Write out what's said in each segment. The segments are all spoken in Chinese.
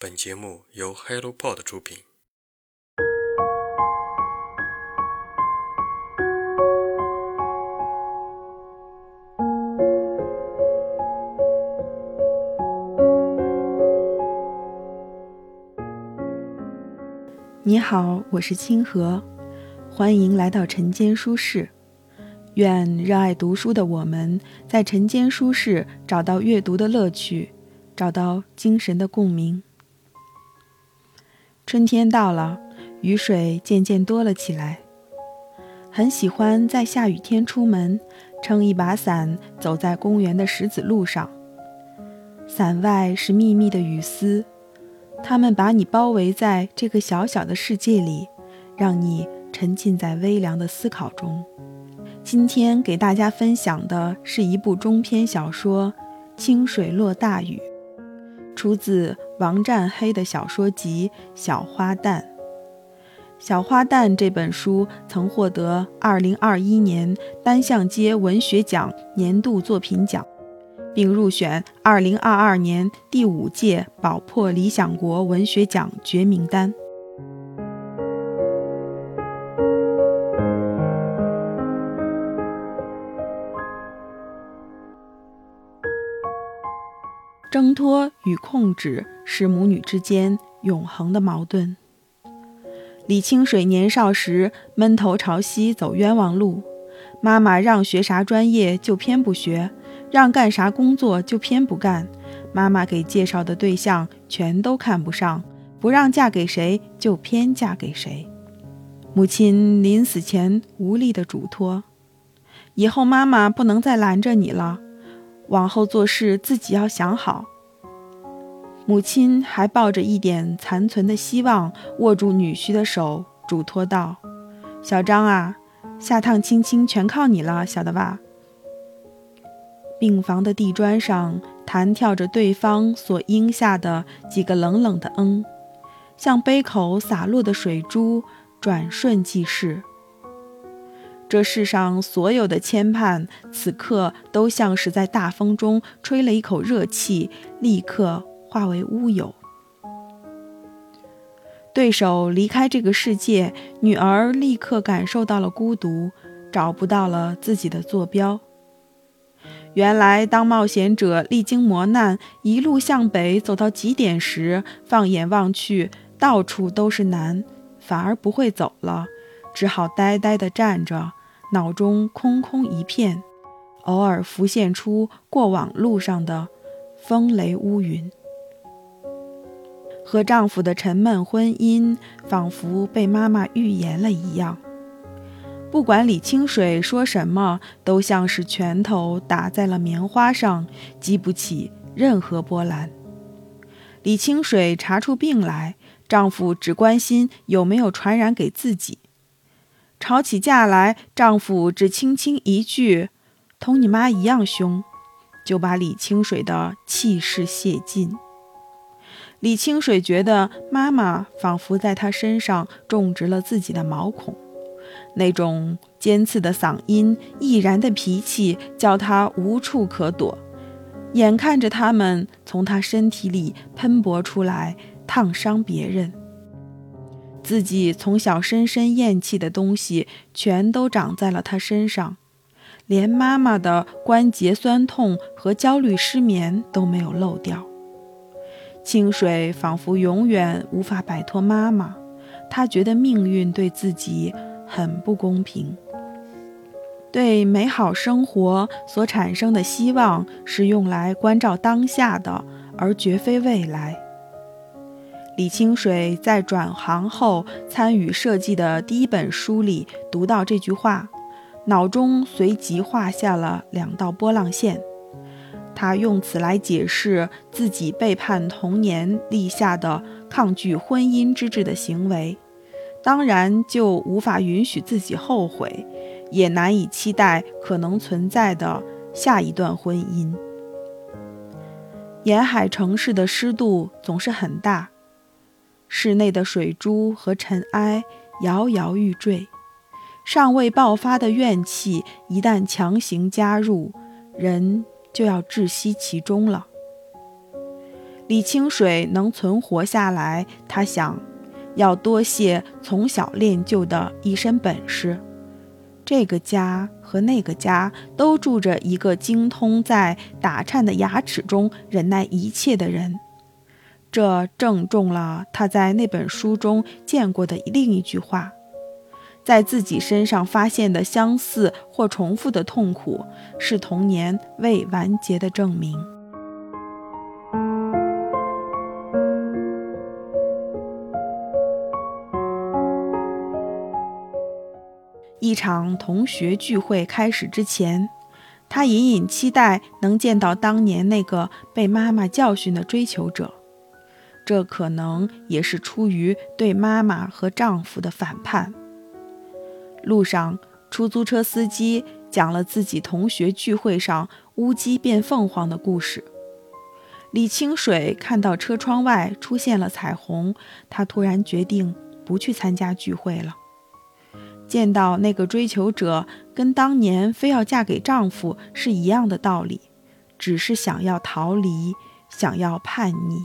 本节目由 HelloPod 出品。你好，我是清河，欢迎来到晨间书室。愿热爱读书的我们在晨间书室找到阅读的乐趣，找到精神的共鸣。春天到了，雨水渐渐多了起来。很喜欢在下雨天出门，撑一把伞走在公园的石子路上。伞外是密密的雨丝。它们把你包围在这个小小的世界里，让你沉浸在微凉的思考中。今天给大家分享的是一部中篇小说《清水落大雨》，出自王占黑的小说集《小花旦》。《小花旦》这本书曾获得2021年单向街文学奖年度作品奖。并入选2022年第五届宝珀理想国文学奖决名单。挣脱与控制是母女之间永恒的矛盾。李清水年少时闷头朝西走冤枉路，妈妈让学啥专业就偏不学。让干啥工作就偏不干，妈妈给介绍的对象全都看不上，不让嫁给谁就偏嫁给谁。母亲临死前无力的嘱托：“以后妈妈不能再拦着你了，往后做事自己要想好。”母亲还抱着一点残存的希望，握住女婿的手，嘱托道：“小张啊，下趟青青全靠你了，晓得吧？”病房的地砖上弹跳着对方所应下的几个冷冷的“嗯”，像杯口洒落的水珠，转瞬即逝。这世上所有的牵绊，此刻都像是在大风中吹了一口热气，立刻化为乌有。对手离开这个世界，女儿立刻感受到了孤独，找不到了自己的坐标。原来，当冒险者历经磨难，一路向北走到极点时，放眼望去，到处都是难，反而不会走了，只好呆呆地站着，脑中空空一片，偶尔浮现出过往路上的风雷乌云。和丈夫的沉闷婚姻，仿佛被妈妈预言了一样。不管李清水说什么，都像是拳头打在了棉花上，激不起任何波澜。李清水查出病来，丈夫只关心有没有传染给自己；吵起架来，丈夫只轻轻一句“同你妈一样凶”，就把李清水的气势泄尽。李清水觉得妈妈仿佛在她身上种植了自己的毛孔。那种尖刺的嗓音、毅然的脾气，叫他无处可躲。眼看着他们从他身体里喷薄出来，烫伤别人，自己从小深深厌弃的东西，全都长在了他身上，连妈妈的关节酸痛和焦虑失眠都没有漏掉。清水仿佛永远无法摆脱妈妈，他觉得命运对自己。很不公平。对美好生活所产生的希望是用来关照当下的，而绝非未来。李清水在转行后参与设计的第一本书里读到这句话，脑中随即画下了两道波浪线。他用此来解释自己背叛童年立下的抗拒婚姻之志的行为。当然就无法允许自己后悔，也难以期待可能存在的下一段婚姻。沿海城市的湿度总是很大，室内的水珠和尘埃摇摇欲坠，尚未爆发的怨气一旦强行加入，人就要窒息其中了。李清水能存活下来，他想，要多谢从小练就的一身本事。这个家和那个家都住着一个精通在打颤的牙齿中忍耐一切的人。这正中了他在那本书中见过的另一句话：在自己身上发现的相似或重复的痛苦，是童年未完结的证明。一场同学聚会开始之前，他隐隐期待能见到当年那个被妈妈教训的追求者。这可能也是出于对妈妈和丈夫的反叛。路上，出租车司机讲了自己同学聚会上乌鸡变凤凰的故事。李清水看到车窗外出现了彩虹，他突然决定不去参加聚会了。见到那个追求者，跟当年非要嫁给丈夫是一样的道理，只是想要逃离，想要叛逆。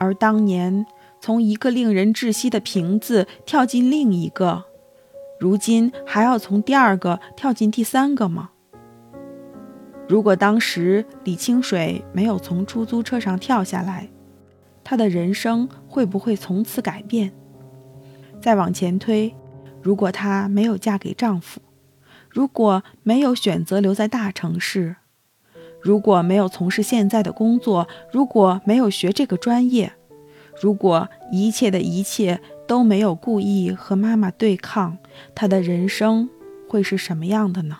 而当年从一个令人窒息的瓶子跳进另一个，如今还要从第二个跳进第三个吗？如果当时李清水没有从出租车上跳下来，她的人生会不会从此改变？再往前推。如果她没有嫁给丈夫，如果没有选择留在大城市，如果没有从事现在的工作，如果没有学这个专业，如果一切的一切都没有故意和妈妈对抗，她的人生会是什么样的呢？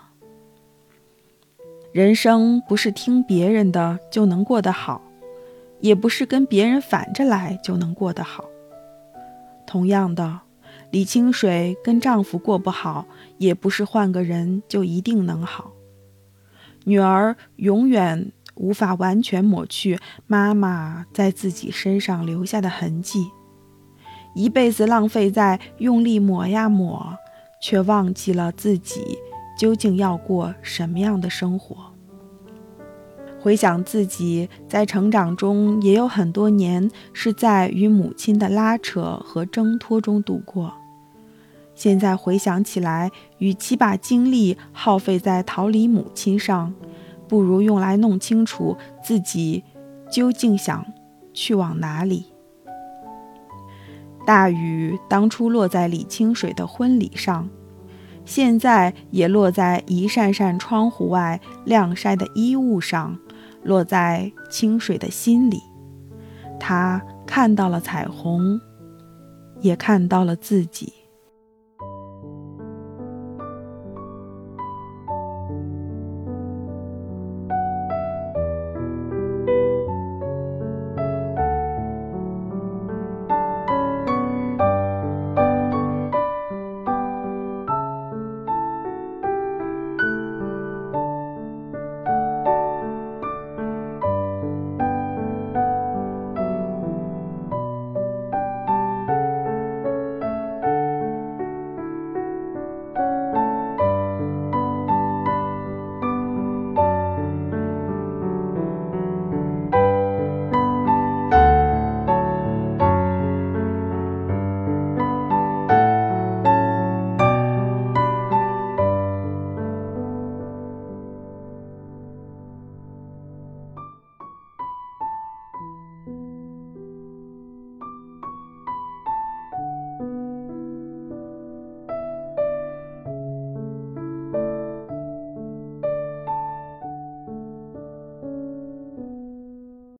人生不是听别人的就能过得好，也不是跟别人反着来就能过得好。同样的。李清水跟丈夫过不好，也不是换个人就一定能好。女儿永远无法完全抹去妈妈在自己身上留下的痕迹，一辈子浪费在用力抹呀抹，却忘记了自己究竟要过什么样的生活。回想自己在成长中，也有很多年是在与母亲的拉扯和挣脱中度过。现在回想起来，与其把精力耗费在逃离母亲上，不如用来弄清楚自己究竟想去往哪里。大雨当初落在李清水的婚礼上，现在也落在一扇扇窗户外晾晒的衣物上，落在清水的心里。他看到了彩虹，也看到了自己。